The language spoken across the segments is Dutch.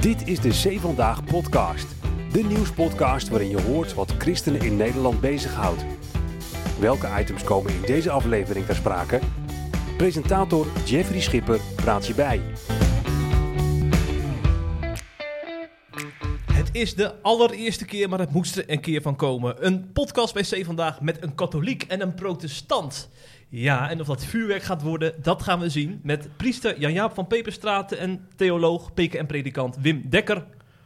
Dit is de Zee Vandaag podcast. De nieuwspodcast waarin je hoort wat christenen in Nederland bezighoudt. Welke items komen in deze aflevering ter sprake? Presentator Jeffrey Schipper praat je bij. Het is de allereerste keer, maar het moest er een keer van komen. Een podcast bij C vandaag met een katholiek en een protestant. Ja, en of dat vuurwerk gaat worden, dat gaan we zien met priester Jan-Jaap van Peperstraten en theoloog, PKN-predikant Wim Dekker.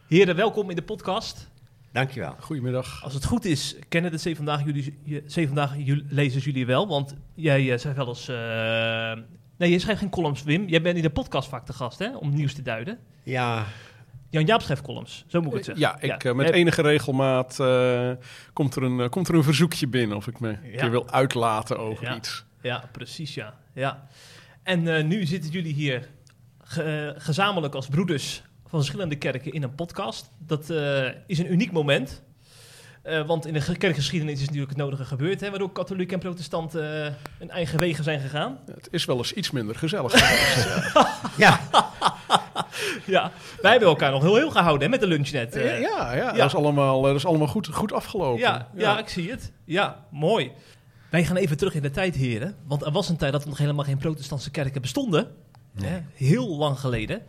Heren, welkom in de podcast. Dankjewel. Goedemiddag. Als het goed is, kennen de C vandaag, jullie, vandaag jullie- lezers jullie wel, want jij eh, zei wel eens... eh, nee, je schrijft geen columns, Wim. Jij bent in de podcast vaak te gast, hè, om nieuws te duiden. Ja, Jan-Jaap schrijft columns, zo moet ik het zeggen. Ja, ik, eh, met enige regelmaat eh, komt, er een, eh, komt er een verzoekje binnen of ik me een Ja. keer wil uitlaten over Ja. iets. Ja, precies, ja. ja. En eh, nu zitten jullie hier ge- gezamenlijk als broeders van verschillende kerken in een podcast. Dat eh, is een uniek moment. Eh, want in de ge- kerkgeschiedenis is natuurlijk het nodige gebeurd, hè, waardoor katholieken en protestanten eh, hun eigen wegen zijn gegaan. Het is wel eens iets minder gezellig ja. Ja, wij hebben elkaar nog heel heel gehouden hè, met de lunch net. eh. ja, ja, ja. dat is allemaal, dat is allemaal goed, goed afgelopen. Ja, ja. ik zie het. Ja, mooi. Wij gaan even terug in de tijd, heren. Want er was een tijd dat er nog helemaal geen protestantse kerken bestonden. Hè? Heel lang geleden.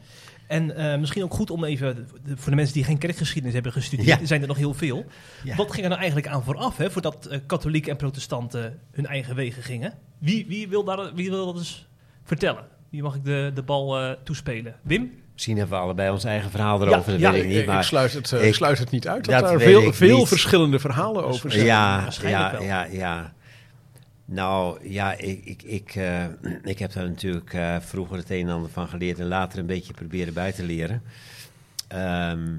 En eh, misschien ook goed om even, voor de mensen die geen kerkgeschiedenis hebben gestudeerd, Ja. er zijn er nog heel veel. Ja. Wat ging er nou eigenlijk aan vooraf, hè, voordat eh, katholieken en protestanten hun eigen wegen gingen? Wie, wie, wil, daar, wie wil dat eens vertellen? Wie mag ik de, de bal eh, toespelen? Wim? Misschien hebben we allebei ons eigen verhaal erover, dat ja, weet ik Ik, niet. ik Maar sluit, het, ik- sluit het niet uit dat, dat daar veel, ik veel verschillende verhalen over zijn. ja, waarschijnlijk ja, wel. ja, ja. Nou, ja, ik, ik, ik, eh, ik heb daar natuurlijk eh, vroeger het een en ander van geleerd en later een beetje proberen bij te leren. Ehm,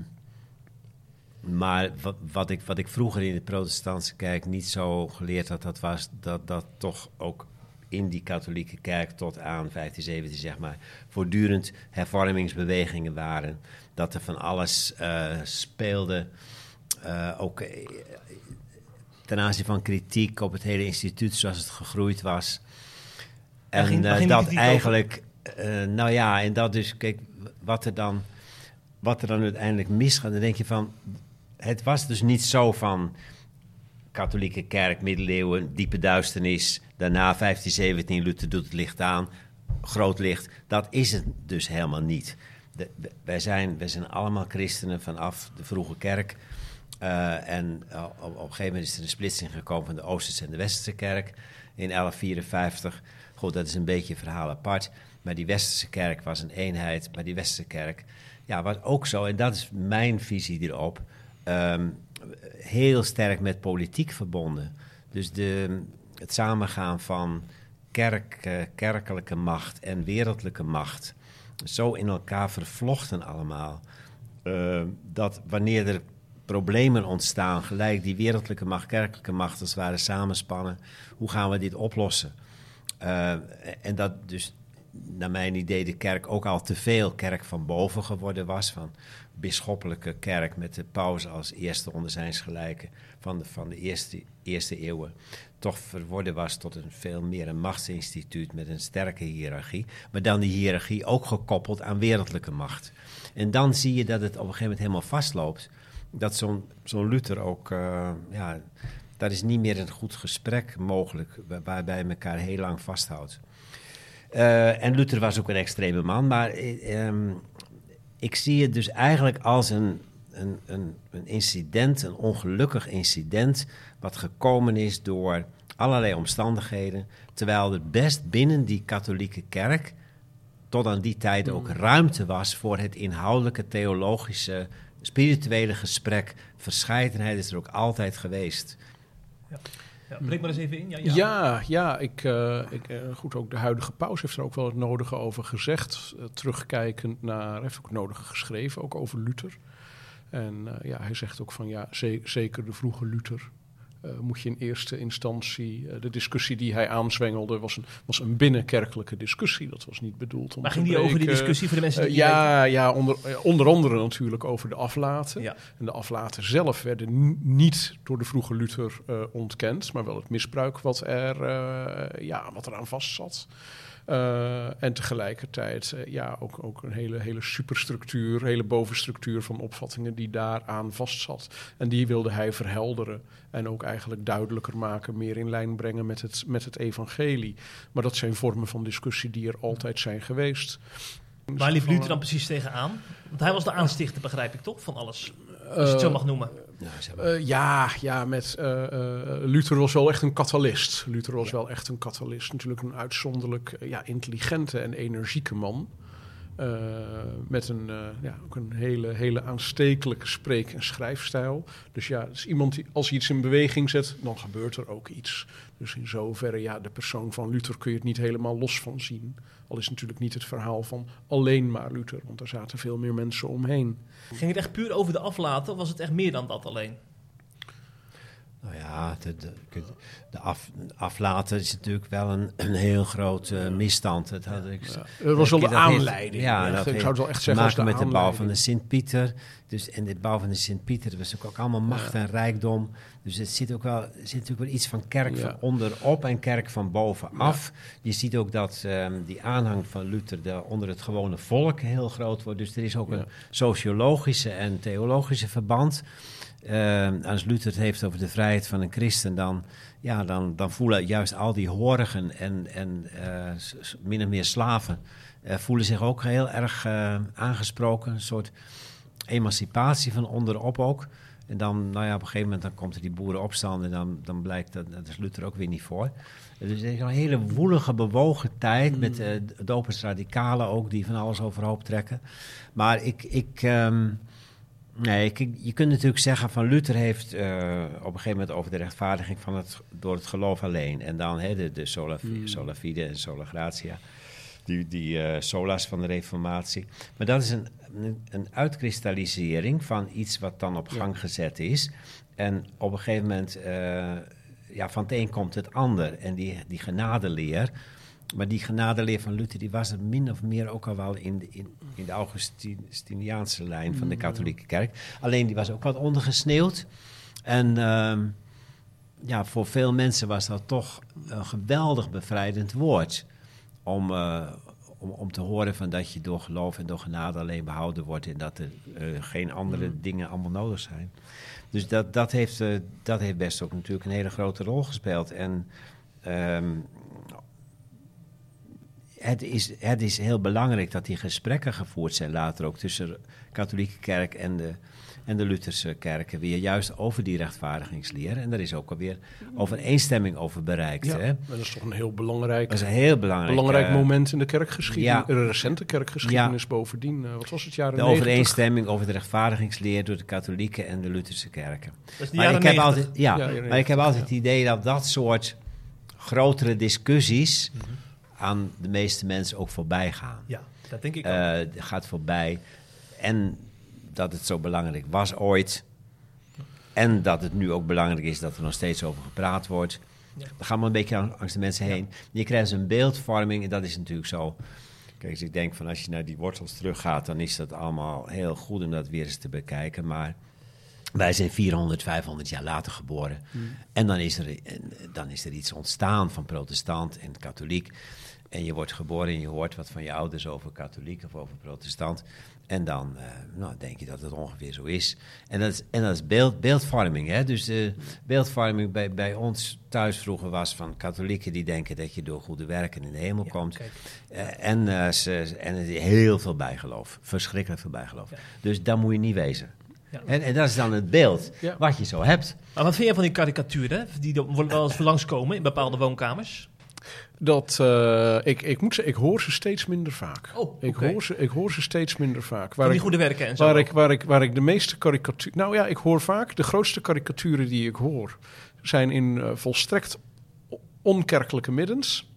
maar wat, wat, ik, wat ik vroeger in de protestantse kerk niet zo geleerd had, dat was dat dat toch ook in die katholieke kerk tot aan 1517, zeg maar, voortdurend hervormingsbewegingen waren. Dat er van alles eh, speelde. Eh, ook ten aanzien van kritiek op het hele instituut zoals het gegroeid was. En ging- eh, dat eigenlijk, eh, nou ja, en dat dus, kijk, wat er dan, wat er dan uiteindelijk misgaat, dan denk je van, het was dus niet zo van katholieke kerk, middeleeuwen, diepe duisternis, daarna 1517, Luther doet het licht aan, groot licht. Dat is het dus helemaal niet. De- wij, zijn, wij zijn allemaal christenen vanaf de vroege kerk. Eh, en eh, op, een gegeven moment is er een splitsing gekomen van de Oosterse en de Westerse kerk in 1154. Goed, dat is een beetje een verhaal apart. Maar die Westerse kerk was een eenheid. Maar die Westerse kerk ja, was ook zo, en dat is mijn visie erop, ehm, heel sterk met politiek verbonden. Dus de, het samengaan van kerk, eh, kerkelijke macht en wereldlijke macht zo in elkaar vervlochten allemaal. dat wanneer er problemen ontstaan, gelijk die wereldlijke macht, kerkelijke macht als het ware samenspannen, hoe gaan we dit oplossen? Eh, en dat dus, naar mijn idee, de kerk ook al te veel kerk van boven geworden was, van bisschoppelijke kerk met de paus als eerste onder zijns gelijke van de, van de eerste, eerste eeuwen, toch verworden was tot een veel meer een machtsinstituut met een sterke hiërarchie, maar dan die hiërarchie ook gekoppeld aan wereldlijke macht. En dan zie je dat het op een gegeven moment helemaal vastloopt. Dat zo'n zo'n Luther ook, eh, ja, daar is niet meer een goed gesprek mogelijk, waar- waarbij je elkaar heel lang vasthoudt. Eh, en Luther was ook een extreme man, maar eh, ehm, ik zie het dus eigenlijk als een, een, een, een incident, een ongelukkig incident, wat gekomen is door allerlei omstandigheden, terwijl er best binnen die katholieke kerk tot aan die tijd ook ruimte was voor het inhoudelijke, theologische, spirituele gesprek. Verscheidenheid is er ook altijd geweest. Ja, breek maar eens even in. Ja, Ja, ja. ja, ik, eh, ik, eh, goed, ook de huidige paus heeft er ook wel het nodige over gezegd. eh, terugkijkend naar, heeft ook het nodige geschreven, ook over Luther. En eh, ja, hij zegt ook van ja, ze- zeker de vroege Luther. Eh, moet je in eerste instantie, eh, de discussie die hij aanzwengelde, was een, was een binnenkerkelijke discussie. Dat was niet bedoeld om Waar te ging die over die discussie voor de mensen die Eh, niet ja, ja onder, onder andere natuurlijk over de aflaten. Ja. En de aflaten zelf werden niet door de vroege Luther ontkend, maar wel het misbruik wat er, ja, wat er aan vast zat. Uh, en tegelijkertijd uh, ja, ook, ook een hele, hele superstructuur, hele bovenstructuur van opvattingen die daaraan vastzat. En die wilde hij verhelderen en ook eigenlijk duidelijker maken, meer in lijn brengen met het, met het evangelie. Maar dat zijn vormen van discussie die er altijd zijn geweest. Waar liep Luther dan precies tegenaan? Want hij was de aanstichter, begrijp ik toch, van alles? Als je het zo mag noemen. Uh, ja, ja, met uh, uh, Luther was wel echt een katalist. Luther was ja. wel echt een katalist. Natuurlijk een uitzonderlijk ja, intelligente en energieke man. Met een, ja, ook een hele, hele aanstekelijke spreek- en schrijfstijl. Dus ja, is iemand die, als hij iets in beweging zet, dan gebeurt er ook iets. Dus in zoverre, ja, de persoon van Luther kun je het niet helemaal los van zien. Al is natuurlijk niet het verhaal van alleen maar Luther, want er zaten veel meer mensen omheen. Ging het echt puur over de aflaten of was het echt meer dan dat alleen? Nou ja, de, de, de af, aflaten is natuurlijk wel een, een heel groot uh, misstand. Dat, had ik, ja, dat was wel de aanleiding. Heeft, ja, dat ik zou het wel echt te zeggen maken met de bouw van de Sint-Pieter. Dus, en de bouw van de Sint-Pieter was ook, ook allemaal macht ja. en rijkdom. Dus het zit ook wel, er zit natuurlijk wel iets van kerk van onderop en kerk van bovenaf. Je ziet ook dat um, die aanhang van Luther de, onder het gewone volk heel groot wordt. Dus er is ook een sociologische en theologische verband. Uh, als Luther het heeft over de vrijheid van een christen, dan, ja, dan, dan voelen juist al die horigen en, en uh, min of meer slaven, uh, voelen zich ook heel erg aangesproken. Een soort emancipatie van onderop ook. En dan, nou ja, op een gegeven moment dan komt er die boerenopstand en dan, dan blijkt dat, dat is Luther ook weer niet voor. Dus het is een hele woelige, bewogen tijd mm. met uh, dopers radicalen ook, die van alles overhoop trekken. Maar ik... ik um, Nee, je kunt natuurlijk zeggen van Luther heeft uh, op een gegeven moment over de rechtvaardiging van het, door het geloof alleen. En dan de, de sola, mm. sola fide en sola gratia, die, die uh, solas van de reformatie. Maar dat is een, een, een uitkristallisering van iets wat dan op gang ja. gezet is. En op een gegeven moment, uh, ja, van het een komt het ander. En die, die genadeleer, maar die genadeleer van Luther, die was er min of meer ook al wel in de, in, in de Augustiniaanse lijn van de katholieke kerk. Alleen die was ook wat ondergesneeuwd. En uh, ja, voor veel mensen was dat toch een geweldig bevrijdend woord. Om, uh, om, om te horen van dat je door geloof en door genade alleen behouden wordt. En dat er uh, geen andere mm. dingen allemaal nodig zijn. Dus dat, dat, heeft, uh, dat heeft best ook natuurlijk een hele grote rol gespeeld. En um, het is, het is heel belangrijk dat die gesprekken gevoerd zijn later ook tussen de katholieke kerk en de, en de Lutherse kerken weer juist over die rechtvaardigingsleer. En daar is ook alweer overeenstemming over bereikt. Ja, hè? dat is toch een heel belangrijk, dat is een heel belangrijk, belangrijk uh, moment in de kerkgeschiedenis, ja. de recente kerkgeschiedenis ja. bovendien. Uh, wat was het jaar De 90? overeenstemming over de rechtvaardigingsleer door de katholieke en de Lutherse kerken. Dat is de Maar ik, heb 90. altijd, ja, maar ik heb 90, altijd het idee dat dat soort grotere discussies Mhm. Aan de meeste mensen ook voorbij gaan. Ja, dat denk ik ook. Eh, gaat voorbij. En dat het zo belangrijk was ooit. En dat het nu ook belangrijk is dat er nog steeds over gepraat wordt. Ja. Dan gaan we een beetje langs de mensen heen. Je krijgt een beeldvorming en dat is natuurlijk zo. Kijk, als ik denk van als je naar die wortels teruggaat, dan is dat allemaal heel goed om dat weer eens te bekijken. Maar wij zijn 400, 500 jaar later geboren. En dan is, er, en dan is er iets ontstaan van protestant en katholiek. En je wordt geboren en je hoort wat van je ouders over katholiek of over protestant. En dan eh, nou, denk je dat het ongeveer zo is. En dat is, en dat is beeld, beeldvorming. Hè? Dus de beeldvorming bij, bij ons thuis vroeger was van katholieken die denken dat je door goede werken in de hemel Ja, komt. Eh, en, ze, en heel veel bijgeloof. Verschrikkelijk veel bijgeloof. Ja. Dus daar moet je niet wezen. Ja. En, en dat is dan het beeld wat je zo hebt. Maar wat vind jij van die karikaturen die er wel eens langskomen in bepaalde woonkamers? Dat, eh, ik, ik moet zeggen, ik hoor ze steeds minder vaak. Oh, ik, hoor ze, ik hoor ze steeds minder vaak. Waar die ik, goede werken en zo. waar, ik, waar, ik, waar ik de meeste karikaturen... Nou ja, ik hoor vaak, de grootste karikaturen die ik hoor... zijn in eh, volstrekt onkerkelijke middens.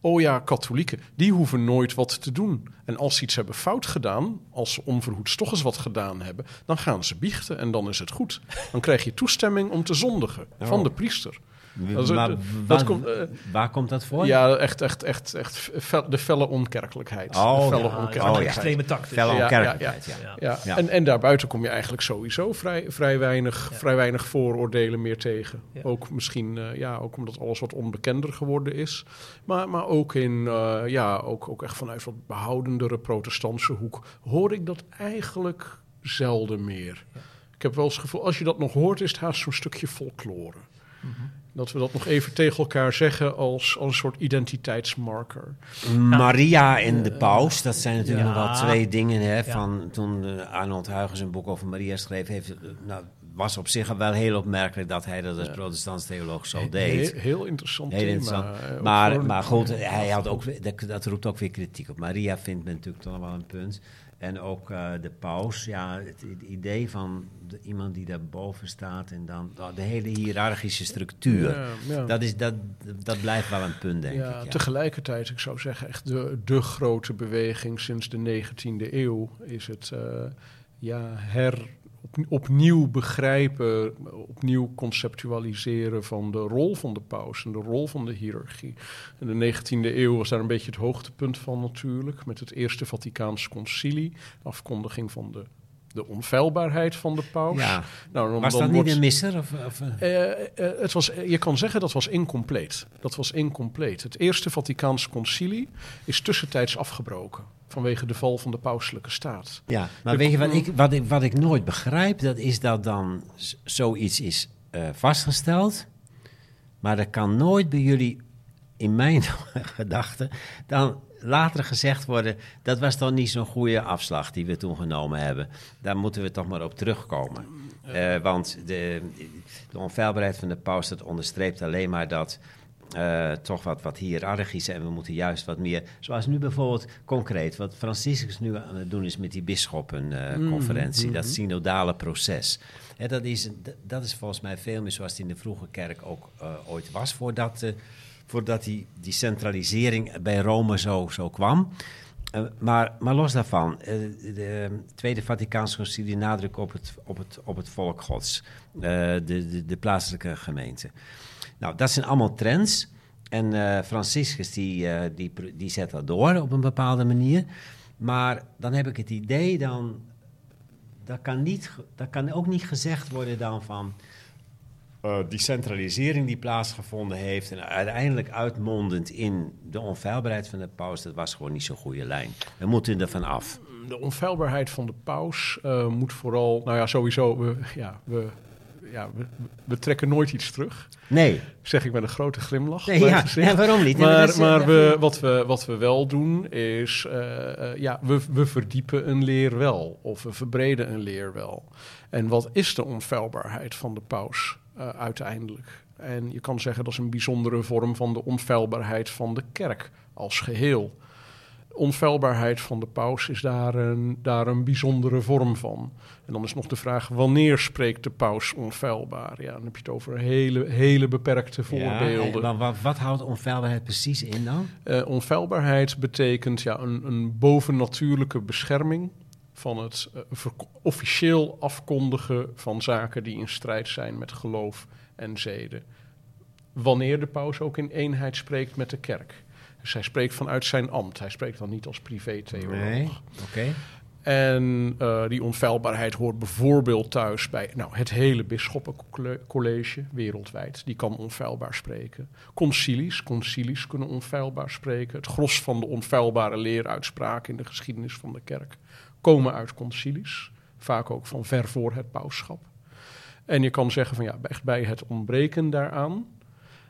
Oh ja, katholieken, die hoeven nooit wat te doen. En als ze iets hebben fout gedaan, als ze onverhoeds toch eens wat gedaan hebben... dan gaan ze biechten en dan is het goed. Dan krijg je toestemming om te zondigen van de priester. Dat is- maar dat waar, komt, eh, waar komt dat voor? Ja, echt, echt, echt, echt fel- de felle onkerkelijkheid. Oh, de felle ja, onkerkelijkheid. Oh, ja. extreme tak. Felle Ja, ja, onkerkelijkheid, ja. Ja. Ja, Ja. En, en daarbuiten kom je eigenlijk sowieso vrij, vrij, weinig, Ja. vrij weinig vooroordelen meer tegen. Ja. Ook misschien, eh, ja, ook omdat alles wat onbekender geworden is. Maar, maar ook in, eh, ja, ook, ook echt vanuit wat behoudendere protestantse hoek hoor ik dat eigenlijk zelden meer. Ja. Ik heb wel eens het gevoel, als je dat nog hoort, is het haast zo'n stukje folklore. Mhm. Dat we dat nog even tegen elkaar zeggen als, als een soort identiteitsmarker. Maria en de paus, dat zijn natuurlijk Ja. nog wel twee dingen. Hè, Ja. van toen eh, Arnold Huygens een boek over Maria schreef, heeft, eh, nou, was op zich wel heel opmerkelijk dat hij dat als Ja. protestants theoloog zo deed. Heel, heel interessant Heel thema. interessant. eh, ook Maar, maar goed, hij had ook, dat, dat roept ook weer kritiek op. Maria vindt men natuurlijk toch wel een punt. En ook eh, de paus, ja, het, het idee van de- iemand die daarboven staat en dan nou, de hele hiërarchische structuur. Ja, ja. Dat, is, dat, dat blijft wel een punt, denk ja, ik. Ja. Tegelijkertijd, ik zou zeggen, echt de, de grote beweging sinds de 19e eeuw is het eh, ja, her, op, opnieuw begrijpen, opnieuw conceptualiseren van de rol van de paus en de rol van de hiërarchie. In de 19e eeuw was daar een beetje het hoogtepunt van natuurlijk, met het Eerste Vaticaans Concilie, afkondiging van de, de onfeilbaarheid van de paus. Ja. Nou, dan, Was dan dat niet wordt- een misser? Of, of, eh? eh, eh, het was, je kan zeggen dat was incompleet. Dat was incompleet. Het Eerste Vaticaans Concilie is tussentijds afgebroken vanwege de val van de pauselijke staat. Ja, maar De- weet je wat ik, wat, ik, wat ik nooit begrijp? Dat is dat dan zoiets is vastgesteld. Maar dat kan nooit bij jullie, in mijn gedachten, dan later gezegd worden... dat was dan niet zo'n goede afslag die we toen genomen hebben. Daar moeten we toch maar op terugkomen. Eh, want de, de onfeilbaarheid van de paus, dat onderstreept alleen maar dat... eh, toch wat, wat hiërarchisch en we moeten juist wat meer... Zoals nu bijvoorbeeld concreet, wat Franciscus nu aan het doen is met die bisschoppenconferentie, dat synodale proces. Hè, dat, is, dat is volgens mij veel meer zoals het in de vroege kerk ook eh, ooit was, voordat, eh, voordat die, die centralisering bij Rome zo, zo kwam. Eh, maar, maar los daarvan, eh, de Tweede Vaticaanse Concilie nadruk op het, op het, op het volk gods, eh, de, de, de plaatselijke gemeente. Nou, dat zijn allemaal trends. En Franciscus die, die, die zet dat door op een bepaalde manier. Maar dan heb ik het idee dan... Dat kan, niet, dat kan ook niet gezegd worden dan van... eh, die centralisering die plaatsgevonden heeft... en uiteindelijk uitmondend in de onfeilbaarheid van de paus... dat was gewoon niet zo'n goede lijn. We moeten er van af. De onfeilbaarheid van de paus eh, moet vooral, nou ja, sowieso, we, ja, we, ja, we, we trekken nooit iets terug. Nee, Zeg ik met een grote glimlach. nee ja, waarom niet? Maar, maar eh, we, wat, we, wat we wel doen is, ja, we, we verdiepen een leer wel. Of we verbreden een leer wel. En wat is de onfeilbaarheid van de paus eh, uiteindelijk? En je kan zeggen dat is een bijzondere vorm van de onfeilbaarheid van de kerk als geheel. Onfeilbaarheid van de paus is daar een, daar een bijzondere vorm van. En dan is nog de vraag, wanneer spreekt de paus onfeilbaar? Ja, dan heb je het over hele, hele beperkte ja, voorbeelden. en wat, wat, houdt onfeilbaarheid precies in dan? Eh, onfeilbaarheid betekent ja, een, een bovennatuurlijke bescherming van het eh, officieel afkondigen van zaken die in strijd zijn met geloof en zeden. Wanneer de paus ook in eenheid spreekt met de kerk. Dus hij spreekt vanuit zijn ambt. Hij spreekt dan niet als privé-theoloog. Nee, oké. En eh, die onfeilbaarheid hoort bijvoorbeeld thuis bij nou, het hele bisschoppencollege wereldwijd. Die kan onfeilbaar spreken. Concilies, concilies kunnen onfeilbaar spreken. Het gros van de onfeilbare leeruitspraken in de geschiedenis van de kerk komen uit concilies. Vaak ook van ver voor het pauschap. En je kan zeggen van ja, echt bij het ontbreken daaraan.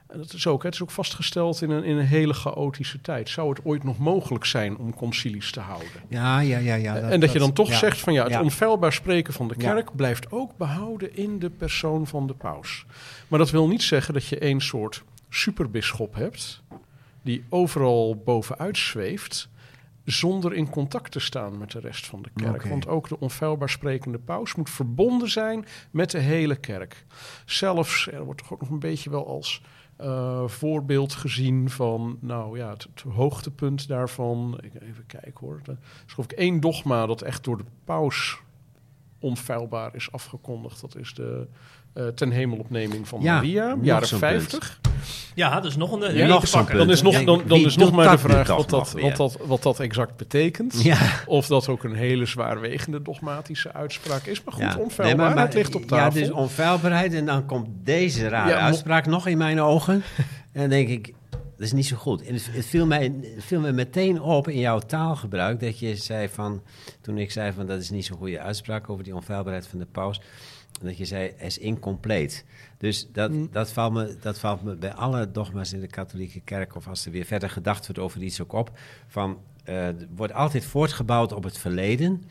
En dat is ook, het is ook vastgesteld in een, in een hele chaotische tijd. Zou het ooit nog mogelijk zijn om concilies te houden? Ja, ja, ja. ja en dat je dan toch ja. zegt van ja, het Ja. onfeilbaar spreken van de Ja. kerk blijft ook behouden in de persoon van de paus. Maar dat wil niet zeggen dat je een soort superbisschop hebt die overal bovenuit zweeft zonder in contact te staan met de rest van de kerk. Want ook de onfeilbaar sprekende paus moet verbonden zijn met de hele kerk. Zelfs, er wordt toch ook nog een beetje wel als eh, voorbeeld gezien van, nou ja, het, het hoogtepunt daarvan. Ik, even kijken hoor. Er is geloof ik één dogma dat echt door de paus onfeilbaar is afgekondigd. Dat is de, ten hemelopneming van Ja, Maria, jaren zo'n 50. Ja, dat is nog een eh, Ja, nog pakken. punt. Dan is nog, dan, is nog maar de vraag wat dat, wat, dat, wat dat exact betekent. Ja. Of dat ook een hele zwaarwegende dogmatische uitspraak is. Maar goed, Ja. onfeilbaarheid Nee, maar- maar- ligt op Ja, tafel. dus onfeilbaarheid en dan komt deze rare Ja, uitspraak nog in mijn ogen. en dan denk ik, dat is niet zo goed. En het, het viel, mij, het viel mij meteen op in jouw taalgebruik dat je zei van, toen ik zei van dat is niet zo'n goede uitspraak over die onfeilbaarheid van de paus, dat je zei is incompleet. Dus dat, Mm. dat, valt me, dat valt me bij alle dogma's in de katholieke kerk, of als er weer verder gedacht wordt over iets ook op, van eh, wordt altijd voortgebouwd op het verleden.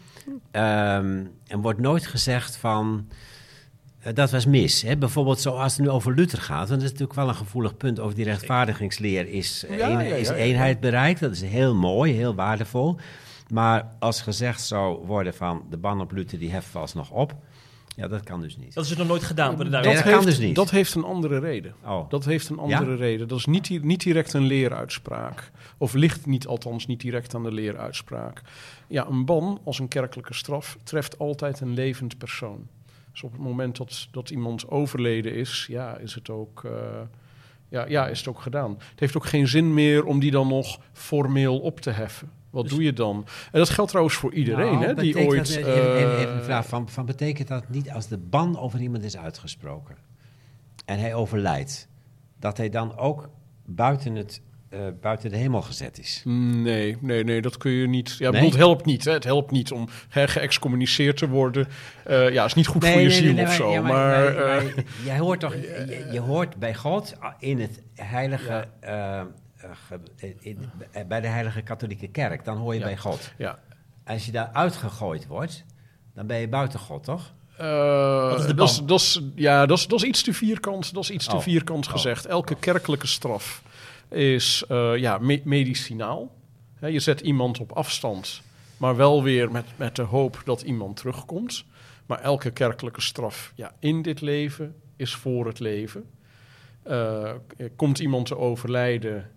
Ehm, en wordt nooit gezegd van. eh, dat was mis. Hè? Bijvoorbeeld zoals het nu over Luther gaat. Want dat is natuurlijk wel een gevoelig punt over die rechtvaardigingsleer. Is, eh, Ja, een- ja, ja, is eenheid bereikt. Dat is heel mooi, heel waardevol. Maar als gezegd zou worden van de ban op Luther die heft vast nog op. Ja, dat kan dus niet. Dat is er nog nooit gedaan. dat kan heeft, dus niet. Dat heeft een andere reden. Oh. Dat heeft een andere reden. Dat is niet, niet direct een leeruitspraak. Of ligt niet, althans niet direct aan de leeruitspraak. Ja, een ban als een kerkelijke straf treft altijd een levend persoon. Dus op het moment dat, dat iemand overleden is, ja, is het ook... eh, ja, ja, is het ook gedaan. Het heeft ook geen zin meer om die dan nog formeel op te heffen. Wat Dus- doe je dan? En dat geldt trouwens voor iedereen, Nou, hè, die ooit... dat- even, even- even eh, een vraag. Van, van betekent dat niet als de ban over iemand is uitgesproken en hij overlijdt, dat hij dan ook buiten, het, eh, buiten de hemel gezet is? Nee, nee, nee, dat kun je niet. Ja, Nee? bedoel, het helpt niet. Hè. Het helpt niet om hè, geëxcommuniceerd te worden. Eh, ja, is niet goed voor je ziel of zo. ja, maar, maar- maar jij hoort toch, je, je hoort bij God in het heilige, ge- in- bij de heilige katholieke kerk, dan hoor je Ja. bij God. ja. Als je daar uitgegooid wordt, dan ben je buiten God, toch? Eh, is dat, ja, dat, is, iets te vierkant, dat is iets te Oh. vierkant Oh. gezegd. Elke kerkelijke straf is eh, ja, me- medicinaal. Je zet iemand op afstand, maar wel weer met, met de hoop dat iemand terugkomt. Maar elke kerkelijke straf ja, in dit leven is voor het leven. Eh, komt iemand te overlijden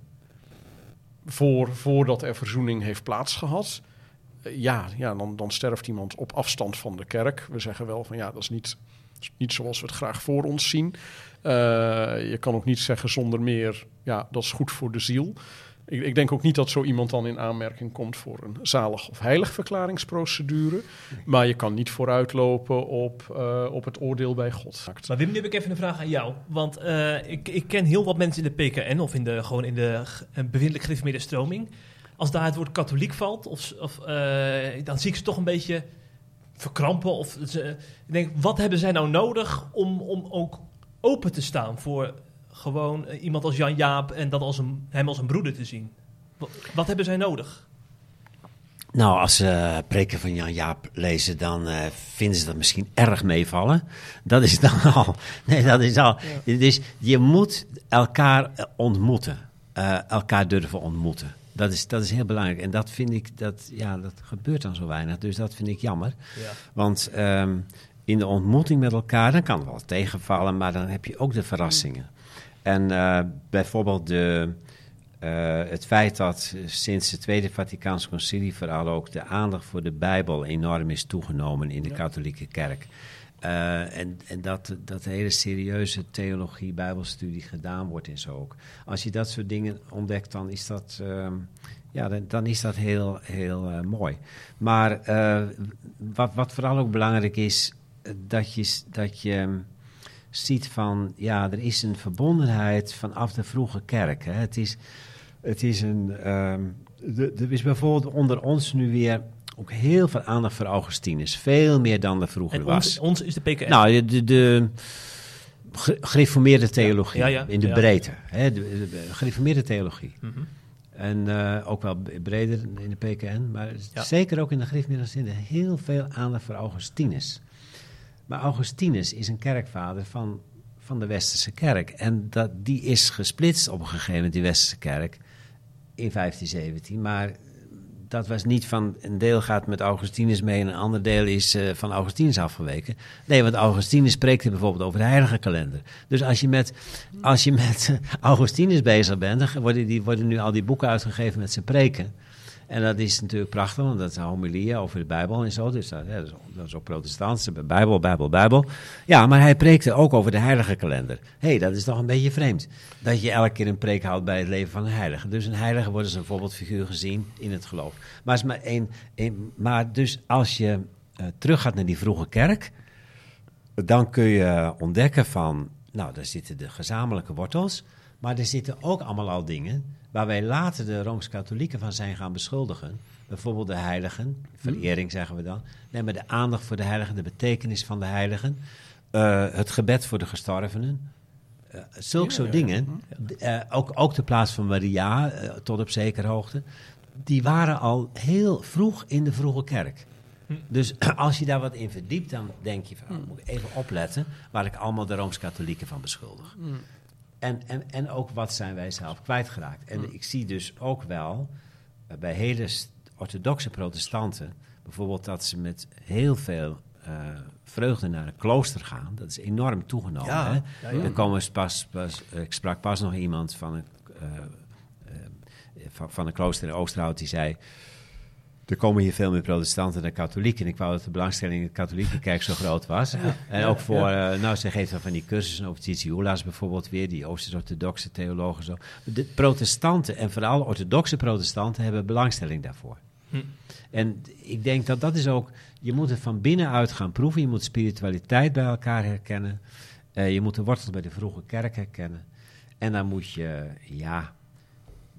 voor, voordat er verzoening heeft plaatsgehad? Eh, ja, ja dan, dan sterft iemand op afstand van de kerk. We zeggen wel van ja, dat is niet, niet zoals we het graag voor ons zien. Eh, je kan ook niet zeggen zonder meer, ja, dat is goed voor de ziel. Ik, ik denk ook niet dat zo iemand dan in aanmerking komt voor een zalig of heilig verklaringsprocedure. Maar je kan niet vooruitlopen op, eh, op het oordeel bij God. Maar Wim, nu heb ik even een vraag aan jou. Want eh, ik, ik ken heel wat mensen in de PKN of in de, gewoon in de eh, bevindelijk gereformeerde stroming. Als daar het woord katholiek valt, of, of, dan zie ik ze toch een beetje verkrampen. Of ik denk, wat hebben zij nou nodig om, om ook open te staan voor gewoon eh, iemand als Jan Jaap en dat als een, hem als een broeder te zien? Wat, wat hebben zij nodig? Nou, als ze preken van Jan Jaap lezen, dan eh, vinden ze dat misschien erg meevallen. Dat is dan al. Nee, dat is al. Dus je moet elkaar eh, ontmoeten. Eh, elkaar durven ontmoeten. Dat is, dat is heel belangrijk. En dat vind ik, dat, ja, dat gebeurt dan zo weinig. Dus dat vind ik jammer. Ja. Want ehm, in de ontmoeting met elkaar, dan kan het wel tegenvallen, maar dan heb je ook de verrassingen. En eh, bijvoorbeeld de, eh, het feit dat sinds het Tweede Vaticaans Concilie vooral ook de aandacht voor de Bijbel enorm is toegenomen in de katholieke kerk. Eh, en en dat, dat hele serieuze theologie, Bijbelstudie gedaan wordt en zo ook. Als je dat soort dingen ontdekt, dan is dat, ehm, ja, dan, dan is dat heel, heel mooi. Maar wat, wat vooral ook belangrijk is, dat je, dat je ziet van, ja, er is een verbondenheid vanaf de vroege kerk. Hè. Het, is, het is een, ehm, er is bijvoorbeeld onder ons nu weer ook heel veel aandacht voor Augustinus. Veel meer dan er vroeger En was. ons, ons is de PKN. Nou, de, de, de ge- gereformeerde theologie Ja, ja, in de breedte. Hè, de, de- de gereformeerde theologie. En eh, ook wel breder in de PKN, maar zeker ook in de gereformeerde zin heel veel aandacht voor Augustinus. Maar Augustinus is een kerkvader van, van de Westerse kerk. En dat, die is gesplitst op een gegeven moment, die Westerse kerk, in 1517. Maar dat was niet van een deel gaat met Augustinus mee en een ander deel is eh, van Augustinus afgeweken. Nee, want Augustinus spreekt er bijvoorbeeld over de heilige kalender. Dus als je met, als je met Augustinus bezig bent, dan worden, die, worden nu al die boeken uitgegeven met zijn preken. En dat is natuurlijk prachtig, want dat zijn homilieën over de Bijbel en zo. Dus dat, ja, is, dat ook protestants, Bijbel, Bijbel, Bijbel. Ja, maar hij preekte ook over de heilige kalender. Hé, hey, dat is toch een beetje vreemd. Dat je elke keer een preek houdt bij het leven van een heilige. Dus een heilige wordt als een voorbeeldfiguur gezien in het geloof. Maar, is maar, één, één, maar dus als je uh, teruggaat naar die vroege kerk, dan kun je ontdekken van, nou, daar zitten de gezamenlijke wortels, maar er zitten ook allemaal al dingen waar wij later de Rooms-Katholieken van zijn gaan beschuldigen. Bijvoorbeeld de heiligen, verering zeggen we dan. Nee, maar de aandacht voor de heiligen, de betekenis van de heiligen, uh, het gebed voor de gestorvenen. Uh, zulke ja, soort ja, dingen, uh, ook, ook de plaats van Maria, tot op zekere hoogte, die waren al heel vroeg in de vroege kerk. Hm. Dus als je daar wat in verdiept, dan denk je van, moet ik even opletten waar ik allemaal de Rooms-Katholieken van beschuldig. Hm. En, en, en ook wat zijn wij zelf kwijtgeraakt. En ik zie dus ook wel uh, bij hele orthodoxe protestanten, bijvoorbeeld dat ze met heel veel uh, vreugde naar een klooster gaan. Dat is enorm toegenomen. Ja, hè? ja, ja. Er komen pas, pas, ik sprak pas nog iemand van een, uh, van, van, een klooster in Oosterhout die zei. Er komen hier veel meer protestanten dan katholieken. En ik wou dat de belangstelling in de katholieke kerk zo groot was. Ja, en ook voor, ja. uh, nou, ze geeft dan van die cursussen over Titiula's bijvoorbeeld weer, die Oosters-orthodoxe theologen zo. De protestanten, en vooral orthodoxe protestanten, hebben belangstelling daarvoor. Hm. En ik denk dat dat is ook, je moet het van binnenuit gaan proeven. Je moet spiritualiteit bij elkaar herkennen. Uh, je moet de wortels bij de vroege kerk herkennen. En dan moet je, ja,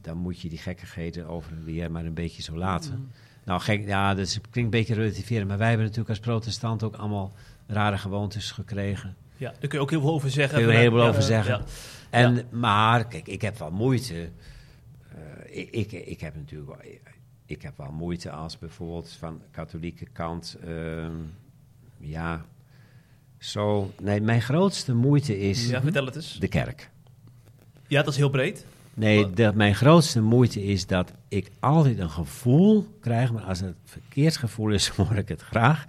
dan moet je die gekkigheden over en weer maar een beetje zo laten. Mm. Nou, gek, ja, dat klinkt een beetje relativeren, maar wij hebben natuurlijk als protestant ook allemaal rare gewoontes gekregen. Ja, daar kun je ook heel veel over zeggen. Daar kun je heel veel over zeggen. ja. En, Ja. Maar, kijk, ik heb wel moeite. eh, ik, ik, ik heb natuurlijk wel, ik heb wel moeite als bijvoorbeeld van de katholieke kant, ehm, ja, zo. Nee, mijn grootste moeite is Ja, vertel het eens. de kerk. Ja, dat is heel breed. Nee, de, mijn grootste moeite is dat ik altijd een gevoel krijg, maar als het verkeerd gevoel is, hoor ik het graag.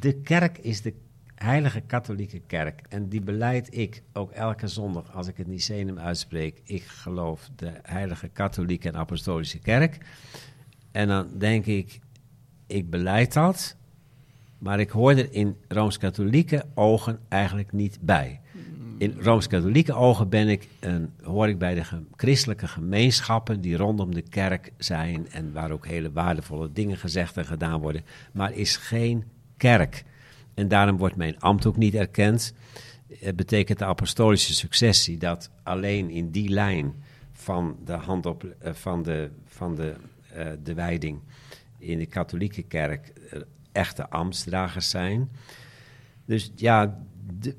De kerk is de heilige katholieke kerk. En die beleid ik ook elke zondag als ik het Nicenum uitspreek. Ik geloof de heilige katholieke en apostolische kerk. En dan denk ik, ik beleid dat, maar ik hoor er in Rooms-Katholieke ogen eigenlijk niet bij. In Rooms-Katholieke ogen ben ik een, hoor ik bij de christelijke gemeenschappen die rondom de kerk zijn en waar ook hele waardevolle dingen gezegd en gedaan worden, maar is geen kerk. En daarom wordt mijn ambt ook niet erkend. Het betekent de apostolische successie dat alleen in die lijn van de hand op, eh, van de, van de, eh, de wijding in de katholieke kerk eh, echte ambtsdragers zijn. Dus ja, de,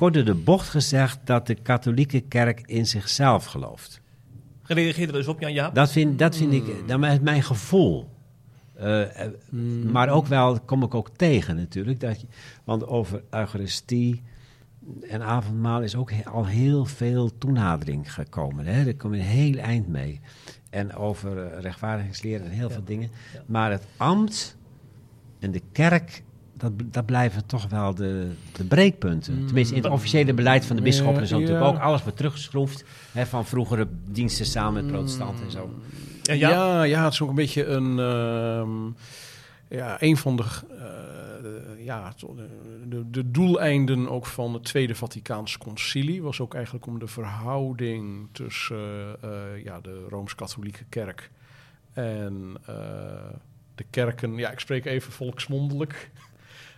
kort door de bocht gezegd dat de katholieke kerk in zichzelf gelooft. Reageer er eens op, Jan Jaap. Dat vind, dat vind ik, dat is mijn gevoel. Eh, eh, Maar ook wel, kom ik ook tegen natuurlijk. Dat je, want over Eucharistie en avondmaal is ook he- al heel veel toenadering gekomen. Hè? Daar kom je een heel eind mee. En over rechtvaardigingsleer en heel Ja. veel dingen. Ja. Maar het ambt en de kerk, dat, dat blijven toch wel de, de breekpunten. Tenminste, in het officiële beleid van de bisschoppen is Ja, natuurlijk ja. ook alles wat teruggeschroefd. Hè, van vroegere diensten samen met protestanten en zo. Ja, ja. Ja, ja, het is ook een beetje een, ehm, ja, een van de, eh, ja, de, de, de doeleinden ook van het Tweede Vaticaans Concilie was ook eigenlijk om de verhouding tussen eh, eh, ja, de Rooms-Katholieke Kerk en eh, de kerken, ja, ik spreek even volksmondelijk.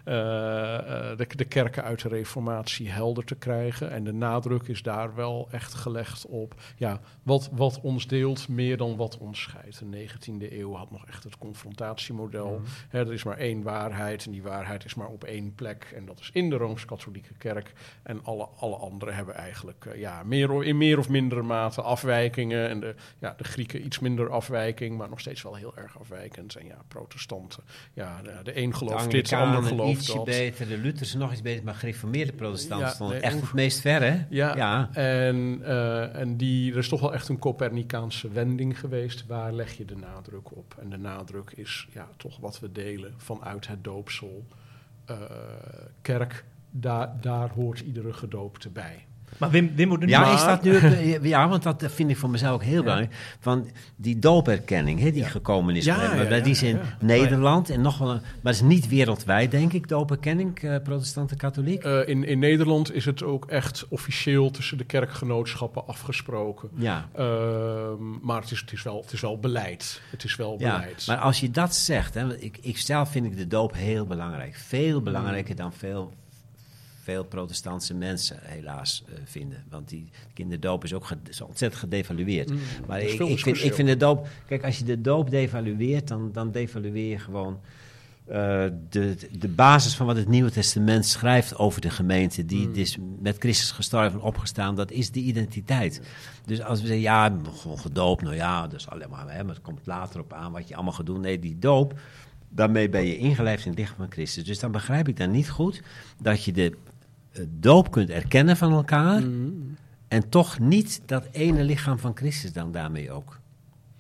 Eh, eh, de, de kerken uit de Reformatie helder te krijgen. En de nadruk is daar wel echt gelegd op ja, wat, wat ons deelt meer dan wat ons scheidt. De 19e eeuw had nog echt het confrontatiemodel. Hè, er is maar één waarheid en die waarheid is maar op één plek. En dat is in de Rooms-Katholieke Kerk. En alle, alle anderen hebben eigenlijk eh, ja, meer, in meer of mindere mate afwijkingen. En de, ja, de Grieken iets minder afwijking, maar nog steeds wel heel erg afwijkend. En ja, protestanten. Ja, de, de een gelooft dit, de ander gelooft ietsje beter, de Luthers nog iets beter, maar gereformeerde protestanten Ja, stonden nee, echt het meest ver, hè? Ja, Ja. En, eh, en die, er is toch wel echt een Copernicaanse wending geweest. Waar leg je de nadruk op? En de nadruk is ja, toch wat we delen vanuit het doopsel. Eh, kerk, daar, daar hoort iedere gedoopte bij. Maar Wim, Wim er nu Ja, Maar- is dat nu... ook- Ja, want dat vind ik voor mezelf ook heel belangrijk. Van die dooperkenning hè, die gekomen is. Ja, dat ja, is in ja. Nederland en nog wel... een- Maar het is niet wereldwijd, denk ik, dooperkenning, eh protestanten katholiek. Eh, in, in Nederland is het ook echt officieel tussen de kerkgenootschappen afgesproken. Ja. Ehm, maar het is, het, is wel, het is wel beleid. Het is wel Ja, beleid. maar als je dat zegt, hè, ik, ik zelf vind ik de doop heel belangrijk. Veel Mm. belangrijker dan veel, veel protestantse mensen helaas eh, vinden. Want die kinderdoop is ook is ontzettend gedevalueerd. Mm, Maar is ik, ik, vind, ik vind de doop... Kijk, als je de doop devalueert, dan, dan devalueer je gewoon... eh, de, de basis van wat het Nieuwe Testament schrijft over de gemeente, die Mm. is met Christus gestorven en opgestaan, dat is de identiteit. Dus als we zeggen, ja, gewoon gedoopt, nou ja, dat is alleen maar, hè, maar het komt later op aan wat je allemaal gaat doen. Nee, die doop, daarmee ben je ingelijfd in het lichaam van Christus. Dus dan begrijp ik dan niet goed dat je de doop kunt erkennen van elkaar Mm. en toch niet dat ene lichaam van Christus dan daarmee ook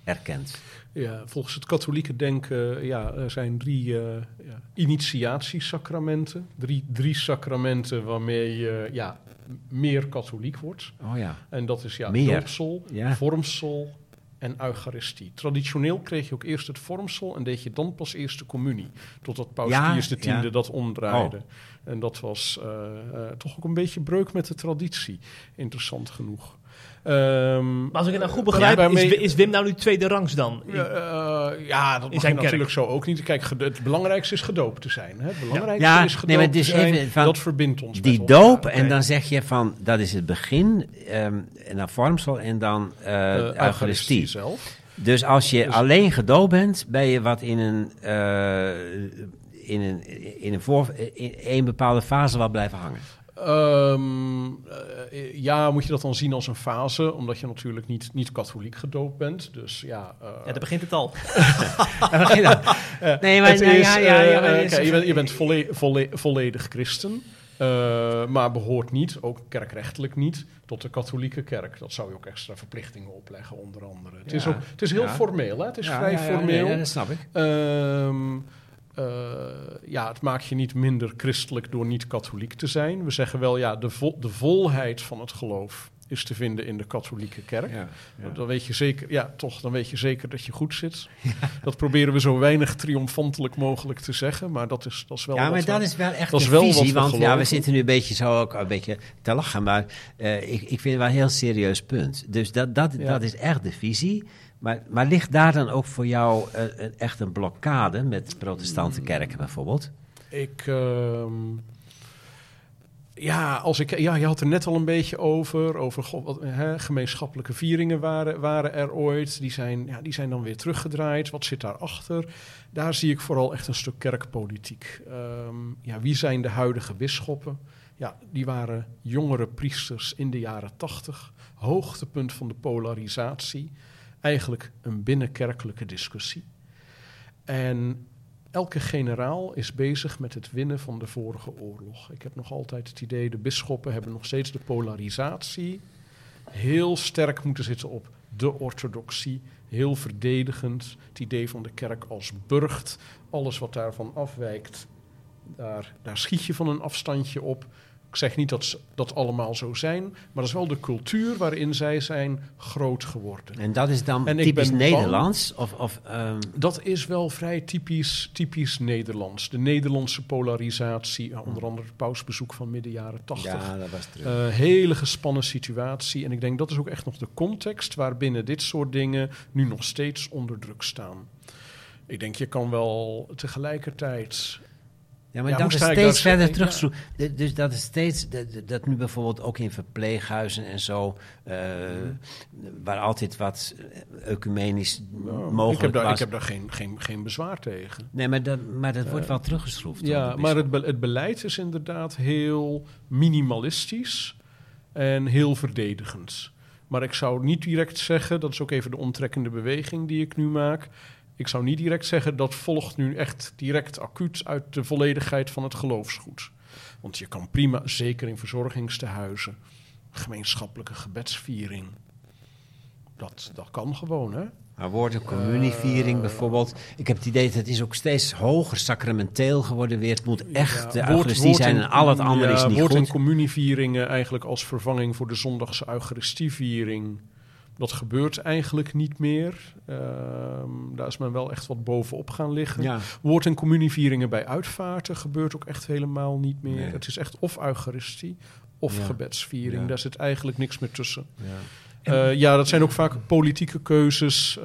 erkent. Ja, volgens het katholieke denken ja, er zijn drie eh ja, initiatiesacramenten. Drie, drie sacramenten waarmee je ja, meer katholiek wordt. Oh ja. En dat is ja, Meer. doopsel, Ja. vormsel en eucharistie. Traditioneel kreeg je ook eerst het vormsel en deed je dan pas eerst de communie. Totdat Paus Ja, Pius X ja. dat omdraaide. Oh. En dat was eh, eh, toch ook een beetje breuk met de traditie. Interessant genoeg. Ehm, Maar als ik het nou goed begrijp, daarmee- is, is Wim nou nu tweede rangs dan? ja, eh, ja, dat mag zijn kerk. natuurlijk zo ook niet. Kijk, het belangrijkste is gedoopt te zijn. Hè? Het belangrijkste Ja, is gedoopt nee, maar het is te zijn. even van dat verbindt ons Die met elkaar. doop, en dan zeg je van, dat is het begin, ehm, en dan vormsel en dan eh eh, eucharistie. zelf. Dus als je Dus- alleen gedoopt bent, ben je wat in een, eh, in een, in een, voor, in een bepaalde fase wel blijven hangen. Ehm, eh, ja, moet je dat dan zien als een fase, omdat je natuurlijk niet, niet katholiek gedoopt bent. Dus ja, eh, Ja, daar begint het al. nee, maar het nou, is, ja, ja, ja, eh, maar eh, is- kijk, je bent, je bent volle- volle- volledig christen, eh, maar behoort niet, ook kerkrechtelijk niet, tot de katholieke kerk. Dat zou je ook extra verplichtingen opleggen, onder andere. Het, is, ook, het is heel Ja. formeel, hè? het is Ja, vrij formeel. ja, dat snap ik. Ehm, eh, ja, het maakt je niet minder christelijk door niet katholiek te zijn. We zeggen wel, ja, de, de volheid van het geloof is te vinden in de katholieke kerk. Ja, ja. Dan weet je zeker, ja, toch, dan weet je zeker dat je goed zit. Dat proberen we zo weinig triomfantelijk mogelijk te zeggen, maar dat is, dat is wel. Ja, maar we- dat is wel echt dat is een wel wat visie. Want ja, we zitten nu een beetje zo ook een beetje te lachen. Maar eh, ik, ik vind het wel een heel serieus punt. Dus dat, dat, dat is echt de visie. Maar, maar ligt daar dan ook voor jou eh, een- echt een blokkade met protestante Mm. kerken bijvoorbeeld? Ik. ehm, ja, als ik, ja, je had er net al een beetje over. Over god, wat, hè, gemeenschappelijke vieringen waren, waren er ooit. Die zijn, ja, die zijn dan weer teruggedraaid. Wat zit daarachter? Daar zie ik vooral echt een stuk kerkpolitiek. Ehm, ja, wie zijn de huidige bisschoppen? Ja, die waren jongere priesters in de jaren tachtig. Hoogtepunt van de polarisatie. Eigenlijk een binnenkerkelijke discussie. En elke generaal is bezig met het winnen van de vorige oorlog. Ik heb nog altijd het idee, de bisschoppen hebben nog steeds de polarisatie. Heel sterk moeten zitten op de orthodoxie. Heel verdedigend. Het idee van de kerk als burcht. Alles wat daarvan afwijkt, daar, daar schiet je van een afstandje op. Ik zeg niet dat ze dat allemaal zo zijn, maar dat is wel de cultuur waarin zij zijn groot geworden. En dat is dan En typisch bang- Nederlands? Of, of, ehm, Dat is wel vrij typisch, typisch Nederlands. De Nederlandse polarisatie, ja, onder andere het pausbezoek van midden jaren tachtig. ja, dat was terug. Eh, hele gespannen situatie. En ik denk dat is ook echt nog de context waarbinnen dit soort dingen nu nog steeds onder druk staan. Ik denk, je kan wel tegelijkertijd. Ja, maar Ja, dat is steeds verder ja. D- Dus dat is steeds, dat, dat- nu bijvoorbeeld ook in verpleeghuizen en zo, eh, waar altijd wat eh, ecumenisch Nou, mogelijk ik heb daar, was. ik heb daar geen, geen, geen bezwaar tegen. Nee, maar dat, maar dat wordt wel teruggeschroefd. Ja, maar het, be- het beleid is inderdaad heel minimalistisch en heel verdedigend. Maar ik zou niet direct zeggen, dat is ook even de omtrekkende beweging die ik nu maak. Ik zou niet direct zeggen dat volgt nu echt direct acuut uit de volledigheid van het geloofsgoed. Want je kan prima, zeker in verzorgingstehuizen, gemeenschappelijke gebedsviering. Dat, dat kan gewoon, hè? Maar woord- en communieviering Eh, bijvoorbeeld. Ik heb het idee dat het is ook steeds hoger sacramenteel geworden weer. Het moet echt Ja, de woord- Eucharistie woord zijn en- al het andere ja, is niet woord- goed. en communievieringen eigenlijk als vervanging voor de zondagse Eucharistieviering. Dat gebeurt eigenlijk niet meer. Ehm, daar is men wel echt wat bovenop gaan liggen. Ja. Woord- en communievieringen bij uitvaarten gebeurt ook echt helemaal niet meer. Nee. Het is echt of Eucharistie of Ja. gebedsviering. Ja. Daar zit eigenlijk niks meer tussen. Ja. Eh, ja, dat zijn ook vaak politieke keuzes. eh,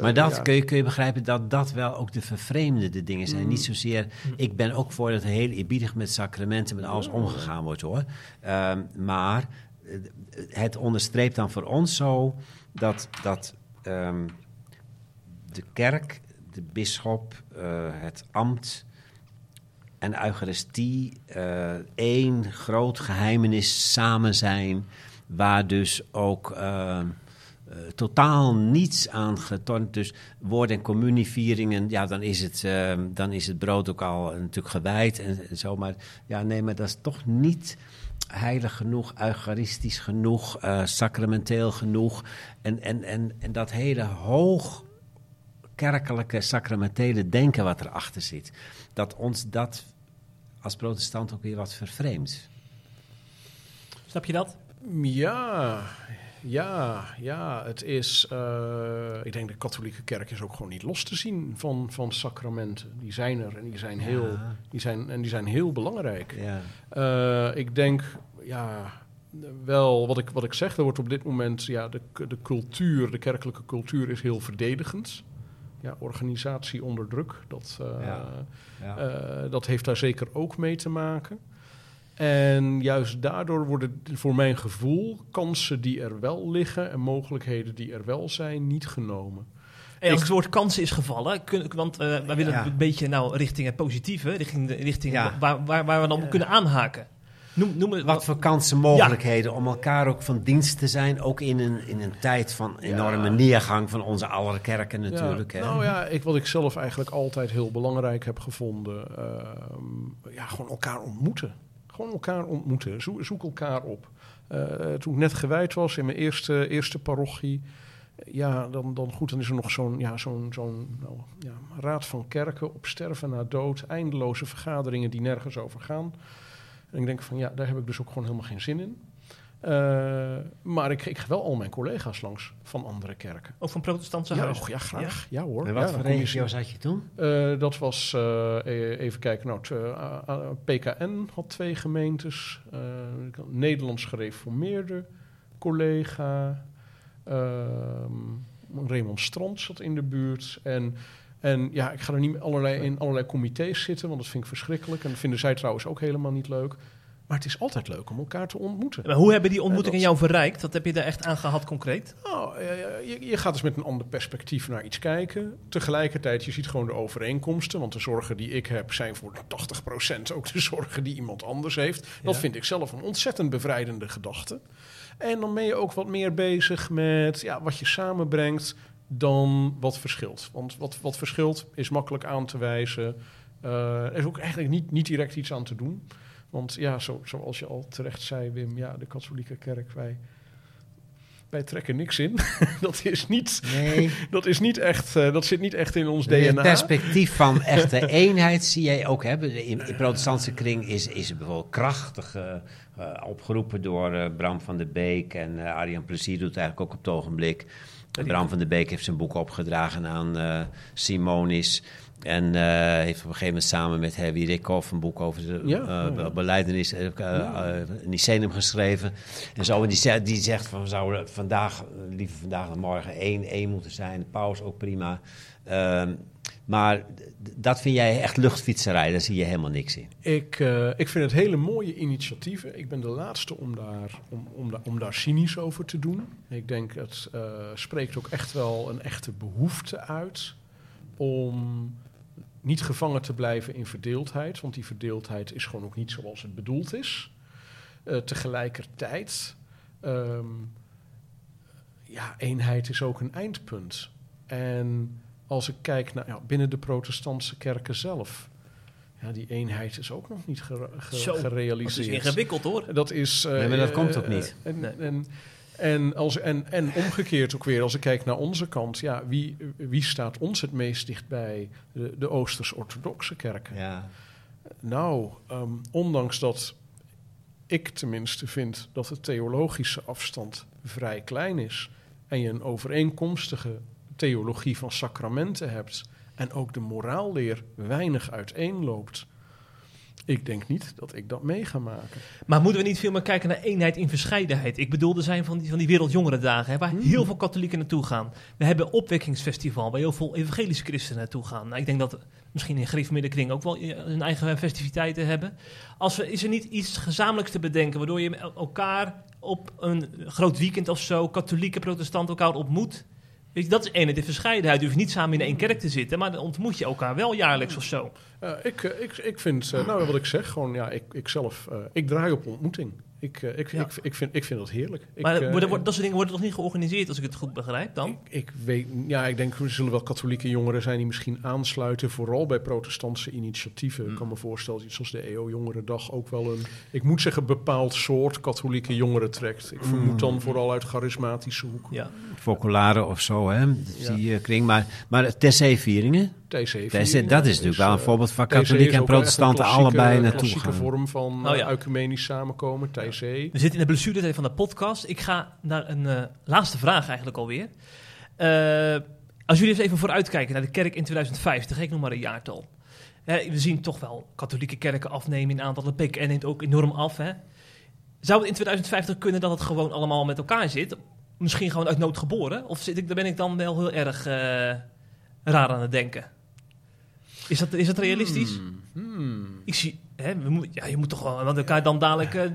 Maar dat ja. kun, je, kun je begrijpen dat dat wel ook de vervreemdende dingen zijn. Mm. Niet zozeer, ik ben ook voor dat heel eerbiedig met sacramenten, met alles omgegaan wordt hoor. Ehm, maar het onderstreept dan voor ons zo dat, dat ehm, de kerk, de bisschop, eh, het ambt en Eucharistie eh, één groot geheimenis samen zijn, waar dus ook ehm, eh, totaal niets aan getornd. Dus woord- en communievieringen, ja, dan is, het, ehm, dan is het brood ook al natuurlijk gewijd en, en zo. Maar ja, nee, maar dat is toch niet heilig genoeg, eucharistisch genoeg, eh, sacramenteel genoeg. En, en, en, en dat hele hoog kerkelijke sacramentele denken wat erachter zit, dat ons dat als protestant ook weer wat vervreemdt. Snap je dat? Ja, ja, ja. Het is. eh, ik denk de katholieke kerk is ook gewoon niet los te zien van, van sacramenten. Die zijn er en die zijn, heel, die zijn, en die zijn heel belangrijk. Ja, Eh, ik denk, ja, wel wat ik, wat ik zeg, er wordt op dit moment, ja, de, de cultuur, de kerkelijke cultuur is heel verdedigend. Ja, organisatie onder druk, dat, Ja. ja. eh, dat heeft daar zeker ook mee te maken. En juist daardoor worden voor mijn gevoel kansen die er wel liggen en mogelijkheden die er wel zijn, niet genomen. En als Ik- het woord kansen is gevallen, kun, want eh, wij willen Ja. een beetje nou richting het positieve, richting, de, richting Ja. waar, waar, waar we dan op kunnen aanhaken. Noem, noem het Wat voor kansen, mogelijkheden om elkaar ook van dienst te zijn, ook in een, in een tijd van enorme neergang van onze aller kerken natuurlijk. Ja, hè? nou ja, ik, wat ik zelf eigenlijk altijd heel belangrijk heb gevonden, ehm, ja, gewoon elkaar ontmoeten. Gewoon elkaar ontmoeten. Zo- zoek elkaar op. Eh, toen ik net gewijd was in mijn eerste, eerste parochie, ja, dan, dan goed, dan is er nog zo'n ja, zo'n zo'n nou, ja, raad van kerken op sterven na dood, eindeloze vergaderingen die nergens over gaan. En ik denk van ja, daar heb ik dus ook gewoon helemaal geen zin in. Eh, maar ik kreeg wel al mijn collega's langs van andere kerken. ook van protestantse Ja, huizen. och, ja, graag. Ja, hoor. en Ja, wat dan voor kom je regio's had je toen? eh, dat was, eh, e- even kijken, nou, t- PKN had twee gemeentes. eh, Nederlands gereformeerde collega. ehm Raymond Strand zat in de buurt. En, en ja, ik ga er niet allerlei, in allerlei comité's zitten, want dat vind ik verschrikkelijk. En dat vinden zij trouwens ook helemaal niet leuk. Maar het is altijd leuk om elkaar te ontmoeten. Maar hoe hebben die ontmoetingen dat- jou verrijkt? Wat heb je daar echt aan gehad concreet? Eh, je, je gaat dus met een ander perspectief naar iets kijken. Tegelijkertijd, je ziet gewoon de overeenkomsten. Want de zorgen die ik heb zijn voor 80% ook de zorgen die iemand anders heeft. Dat Ja. vind ik zelf een ontzettend bevrijdende gedachte. En dan ben je ook wat meer bezig met ja, wat je samenbrengt dan wat verschilt. Want wat, wat verschilt is makkelijk aan te wijzen. Eh, er is ook eigenlijk niet, niet direct iets aan te doen. Want ja, zo, zoals je al terecht zei, Wim, ja, de katholieke kerk, wij, wij trekken niks in. dat, is niet, Nee. dat, is niet echt, eh, dat zit niet echt in ons Het DNA. perspectief van echte eenheid zie jij ook hebben. In, de protestantse kring is, is er bijvoorbeeld krachtig eh, eh, opgeroepen door Bram van der Beek. En Arjan Plezier doet het eigenlijk ook op het ogenblik. Bram van der Beek heeft zijn boek opgedragen aan Simonis. En eh, heeft op een gegeven moment samen met Herwie Rikhoff een boek over de Ja, eh, ja, ja. beleidenis uh, Nicenum geschreven. En zo, en die, zegt- die zegt van we zouden vandaag, eh, liever vandaag dan morgen één, één moeten zijn. De paus ook prima. Ehm, maar dat vind jij echt luchtfietserij, daar zie je helemaal niks in. Ik, eh, ik vind het hele mooie initiatieven. Ik ben de laatste om daar, om, om, da- om daar cynisch over te doen. Ik denk het eh, spreekt ook echt wel een echte behoefte uit om niet gevangen te blijven in verdeeldheid. Want die verdeeldheid is gewoon ook niet zoals het bedoeld is. Eh, tegelijkertijd, ehm, ja, eenheid is ook een eindpunt. En als ik kijk naar ja, binnen de protestantse kerken zelf. Ja, die eenheid is ook nog niet gere- ge- Zo, Dat gerealiseerd. is ingewikkeld hoor. Dat is. eh, Nee, maar dat komt ook eh, niet. En, Nee. en En, als, en, en omgekeerd ook weer, als ik kijk naar onze kant, ja, wie, wie staat ons het meest dichtbij? De, de Oosters-Orthodoxe kerken. Ja. Nou, ehm, ondanks dat ik tenminste vind dat de theologische afstand vrij klein is en je een overeenkomstige theologie van sacramenten hebt en ook de moraalleer weinig uiteenloopt. Ik denk niet dat ik dat mee ga maken. Maar moeten we niet veel meer kijken naar eenheid in verscheidenheid? Ik bedoel, er zijn van die, van die Wereldjongerendagen hè, waar Hmm. heel veel katholieken naartoe gaan. We hebben opwekkingsfestival waar heel veel evangelische christenen naartoe gaan. Nou, ik denk dat misschien in gereformeerde kring ook wel eh, hun eigen festiviteiten hebben. Als we, is er niet iets gezamenlijks te bedenken waardoor je el- elkaar op een groot weekend of zo, katholieken, protestanten, elkaar ontmoet? Je, dat is eenheid in verscheidenheid. Je hoeft niet samen in één kerk te zitten, maar dan ontmoet je elkaar wel jaarlijks of zo. Ik, eh, ik, ik vind, eh, nou wat ik zeg, gewoon ja, ik, ik zelf, eh, ik draai op ontmoeting. Ik, eh, ik, ik, vind, ik vind dat heerlijk. Maar eh, dat soort dingen worden toch niet georganiseerd, als ik het goed begrijp dan? Ik, ik, weet, ja, ik denk, er zullen wel katholieke jongeren zijn die misschien aansluiten, vooral bij protestantse initiatieven. Ik hmm. kan me voorstellen, iets als de EO Jongerendag ook wel een, ik moet zeggen, bepaald soort katholieke jongeren trekt. Ik vermoed hmm. dan vooral uit charismatische hoeken. Ja. Focolaren of zo, hè? Eh, kring. Maar, maar Tessé-vieringen? T.C. Dat is natuurlijk dus, wel een eh, voorbeeld van katholiek en protestanten allebei naartoe gaan. Een vorm van oh eh, ecumenisch samenkomen, TC. We zitten in de blessure van de podcast. Ik ga naar een eh, laatste vraag eigenlijk alweer. Uh, als jullie eens even vooruitkijken naar de kerk in 2050, ik noem maar een jaartal. Hè, we zien toch wel katholieke kerken afnemen in aantallen pik en neemt ook enorm af. Hè? Zou het in 2050 kunnen dat het gewoon allemaal met elkaar zit? Misschien gewoon uit nood geboren? Of zit ik, daar ben ik dan wel heel erg raar aan het denken? Is dat, is dat realistisch? Hmm, hmm. Ik zie, hè, we moet, ja, je moet toch wel met elkaar dan dadelijk eh,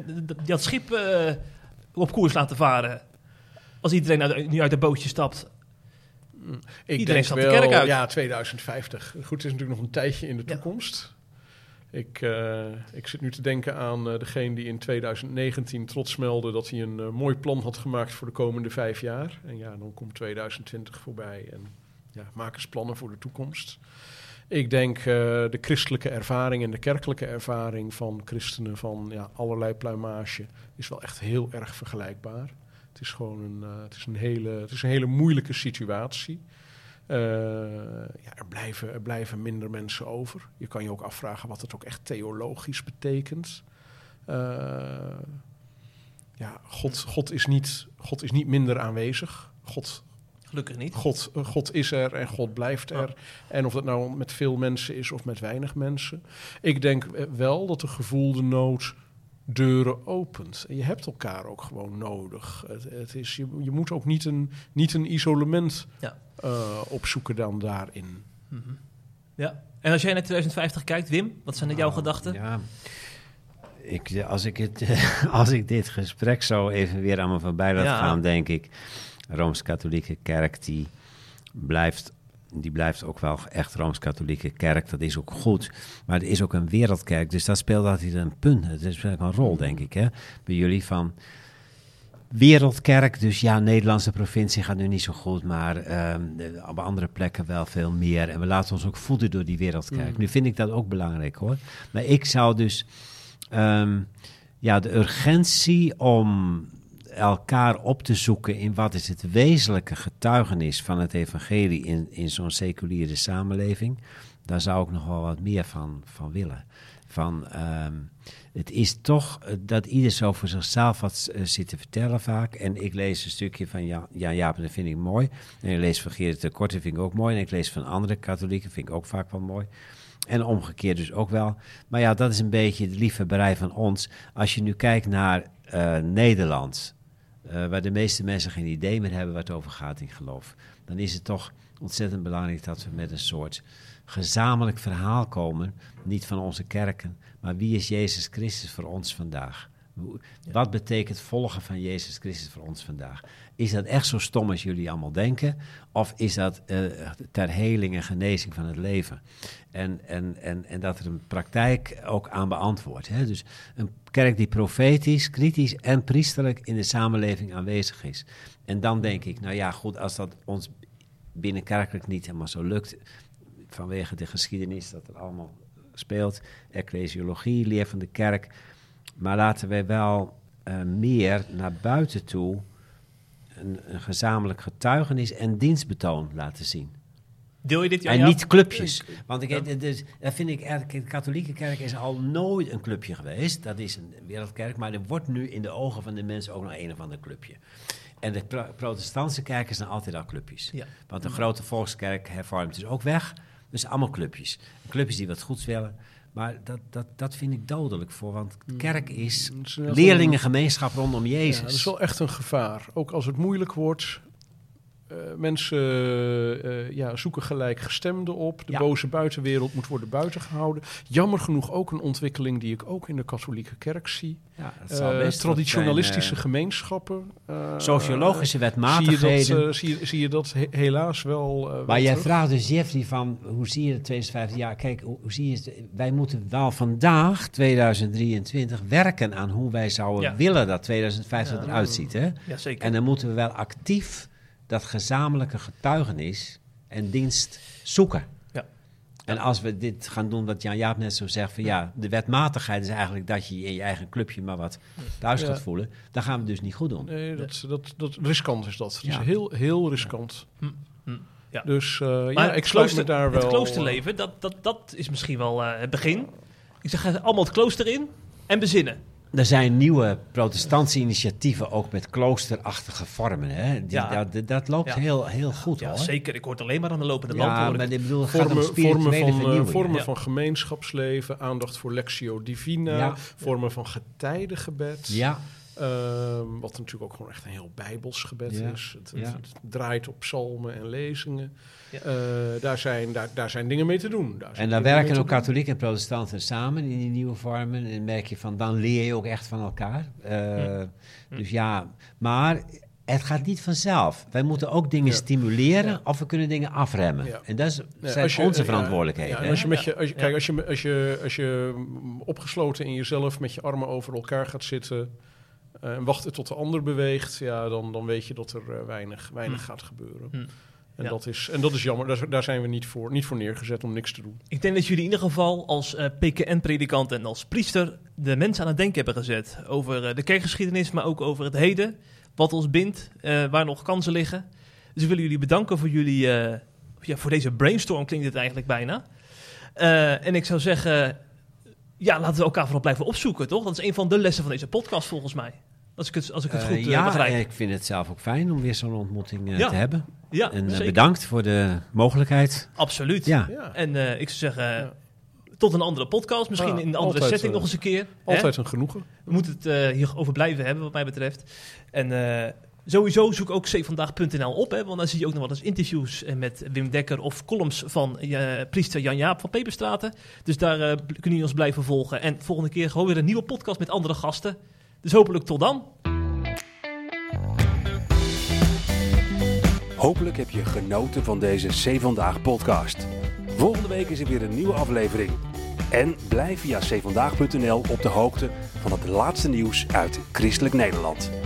dat schip eh, op koers laten varen. Als iedereen uit, nu uit het bootje stapt. Ik Iedereen denk stapt de kerk uit. Ja, 2050. Goed, het is natuurlijk nog een tijdje in de Ja. toekomst. Ik, eh, ik zit nu te denken aan eh, degene die in 2019 trots meldde dat hij een mooi plan had gemaakt voor de komende vijf jaar. En ja, dan komt 2020 voorbij en ja, maak eens plannen voor de toekomst. Ik denk eh, de christelijke ervaring en de kerkelijke ervaring van christenen van ja, allerlei pluimage is wel echt heel erg vergelijkbaar. Het is gewoon een, eh, het is een, hele, het is een hele moeilijke situatie. Eh, ja, er, blijven, er blijven minder mensen over. Je kan je ook afvragen wat het ook echt theologisch betekent. Ja, God, God, is niet, God is niet minder aanwezig. God, Gelukkig niet. God, God is er en God blijft er. En of dat nou met veel mensen is of met weinig mensen. Ik denk wel dat de gevoelde nood deuren opent. En je hebt elkaar ook gewoon nodig. Het, het is, je, je moet ook niet een, niet een isolement Ja. eh, opzoeken dan daarin. Mhm. Ja. En als jij naar 2050 kijkt, Wim, wat zijn er jouw Nou, gedachten? Ja. Ik, als, ik het, als ik dit gesprek zo even weer aan me voorbij laat Ja. gaan, denk ik... Rooms-Katholieke kerk, die blijft, die blijft ook wel echt Rooms-Katholieke kerk. Dat is ook goed. Maar er is ook een wereldkerk, dus dat speelt altijd een punt. Het is wel een rol, denk ik, hè, bij jullie van... Wereldkerk, dus ja, Nederlandse provincie gaat nu niet zo goed, maar ehm, op andere plekken wel veel meer. En we laten ons ook voeden door die wereldkerk. Nu vind ik dat ook belangrijk hoor. Maar ik zou dus ehm, ja, de urgentie om elkaar op te zoeken in wat is het wezenlijke getuigenis van het evangelie in, in zo'n seculiere samenleving, daar zou ik nog wel wat meer van, van willen. Van, ehm, het is toch eh, dat ieder zo voor zichzelf wat eh, zit te vertellen vaak. En ik lees een stukje van Jan, Jan Jaap dat vind ik mooi. En ik lees van Gerrit de Korte, vind ik ook mooi. En ik lees van andere katholieken, vind ik ook vaak wel mooi. En omgekeerd dus ook wel. Maar ja, dat is een beetje de liefhebberij van ons. Als je nu kijkt naar eh, Nederland, eh, waar de meeste mensen geen idee meer hebben waar het over gaat in geloof, dan is het toch ontzettend belangrijk dat we met een soort gezamenlijk verhaal komen. Niet van onze kerken, maar wie is Jezus Christus voor ons vandaag? Wat betekent volgen van Jezus Christus voor ons vandaag? Is dat echt zo stom als jullie allemaal denken? Of is dat eh, ter heling en genezing van het leven? En, en, en, en dat er een praktijk ook aan beantwoordt. Hè? Dus een kerk die profetisch, kritisch en priesterlijk in de samenleving aanwezig is. En dan denk ik, nou ja, goed, als dat ons binnenkerkelijk niet helemaal zo lukt, vanwege de geschiedenis dat er allemaal speelt, ecclesiologie, leer van de kerk. Maar laten wij wel eh, meer naar buiten toe een, een gezamenlijk getuigenis en dienstbetoon laten zien. Deel je dit, en niet clubjes. Want ik, Ja. dat vind ik eigenlijk, de katholieke kerk is al nooit een clubje geweest. Dat is een wereldkerk, maar er wordt nu in de ogen van de mensen ook nog een of ander clubje. En de pro- protestantse kerken zijn altijd al clubjes. Ja. Want de grote volkskerk hervormd is ook weg. Dus allemaal clubjes. Clubjes die wat goeds willen. Maar dat, dat, dat vind ik dodelijk voor, want kerk is leerlingengemeenschap rondom Ja, Jezus. dat is wel echt een gevaar. Ook als het moeilijk wordt. Eh, mensen eh, ja, zoeken gelijkgestemden op. De Ja. boze buitenwereld moet worden buitengehouden. Jammer genoeg ook een ontwikkeling die ik ook in de katholieke kerk zie. Ja, Eh, traditionalistische zijn, gemeenschappen. sociologische zie je, wetmatigheden. dat, zie, je, zie je dat he- helaas wel. Maar jij terug? vraagt dus Jeffrey van, hoe zie je het 2050? Ja, kijk, hoe, hoe zie je het? Wij moeten wel vandaag, 2023, werken aan hoe wij zouden Ja. willen dat 2050 Ja. eruit ziet. Hè? Ja, zeker. En dan moeten we wel actief dat gezamenlijke getuigenis en dienst zoeken. Ja. En als we dit gaan doen, wat Jan Jaap net zo zegt, van ja, de wetmatigheid is eigenlijk dat je in je eigen clubje maar wat thuis Ja. gaat voelen, dan gaan we dus niet goed doen. Nee, dat, dat, dat, riskant is dat. Ja. is heel, heel riskant. Hm, hm, ja. Dus eh, Maar ja, het ik sluit me klooster- daar wel... Het kloosterleven, dat, dat, dat is misschien wel eh, het begin. Ik zeg, allemaal het klooster in en bezinnen. Er zijn nieuwe protestantse initiatieven, ook met kloosterachtige vormen. Hè? Die, Ja. dat, dat loopt Ja. heel, heel goed Ja, hoor. zeker. Ik hoor het alleen maar aan de lopende band. Ja, maar ik bedoel, het gaat om Vormen, spirituele vormen, van, eh, vernieuwing. vormen Ja. van gemeenschapsleven, aandacht voor Lectio Divina, Ja. vormen van getijdengebed. Ja, Ehm, wat natuurlijk ook gewoon echt een heel bijbels gebed Ja. is. Het, het- Ja. het draait op psalmen en lezingen. Ja. Eh, daar, zijn, daar, daar zijn dingen mee te doen. Daar en dan dingen werken ook katholieken en protestanten samen in die nieuwe vormen. En merk je van, dan leer je ook echt van elkaar. Eh, Hm. Dus ja, maar het gaat niet vanzelf. Wij moeten ook dingen Ja. stimuleren Ja. of we kunnen dingen afremmen. Ja. En dat is, zijn je- onze verantwoordelijkheden. Als je met je, als je, kijk, als je, als, je, als je opgesloten in jezelf met je armen over elkaar gaat zitten en wachten tot de ander beweegt, ja, dan, dan weet je dat er eh, weinig, weinig Hm. gaat gebeuren. Hm. En, Ja. dat is, en dat is jammer, daar, daar zijn we niet voor, niet voor neergezet om niks te doen. Ik denk dat jullie in ieder geval als eh, PKN-predikant en als priester de mensen aan het denken hebben gezet. Over eh, de kerkgeschiedenis, maar ook over het heden. Wat ons bindt, eh, waar nog kansen liggen. Dus ik wil jullie bedanken voor jullie, eh, ja, voor deze brainstorm klinkt het eigenlijk bijna. Eh, en ik zou zeggen, ja, laten we elkaar vooral blijven opzoeken, toch? Dat is een van de lessen van deze podcast volgens mij. Als ik het, als ik het Eh, goed eh, ja, begrijp. ik vind het zelf ook fijn om weer zo'n ontmoeting eh, Ja. te hebben. ja, En zeker. bedankt voor de mogelijkheid. Absoluut. Ja, Ja, En eh, ik zou zeggen, Ja. tot een andere podcast. Misschien Ja, in een andere setting nog eens een keer. hè? altijd een genoegen. We moeten het eh, hierover blijven hebben, wat mij betreft. En eh, sowieso zoek ook cvandaag.nl op, hè, want dan zie je ook nog wel eens interviews eh, met Wim Dekker of columns van eh, priester Jan Jaap van Peperstraten. Dus daar eh, kunnen jullie ons blijven volgen. En volgende keer gewoon weer een nieuwe podcast met andere gasten. Dus hopelijk tot dan. Hopelijk heb je genoten van deze C Vandaag podcast. Volgende week is er weer een nieuwe aflevering. En blijf via cvandaag.nl op de hoogte van het laatste nieuws uit Christelijk Nederland.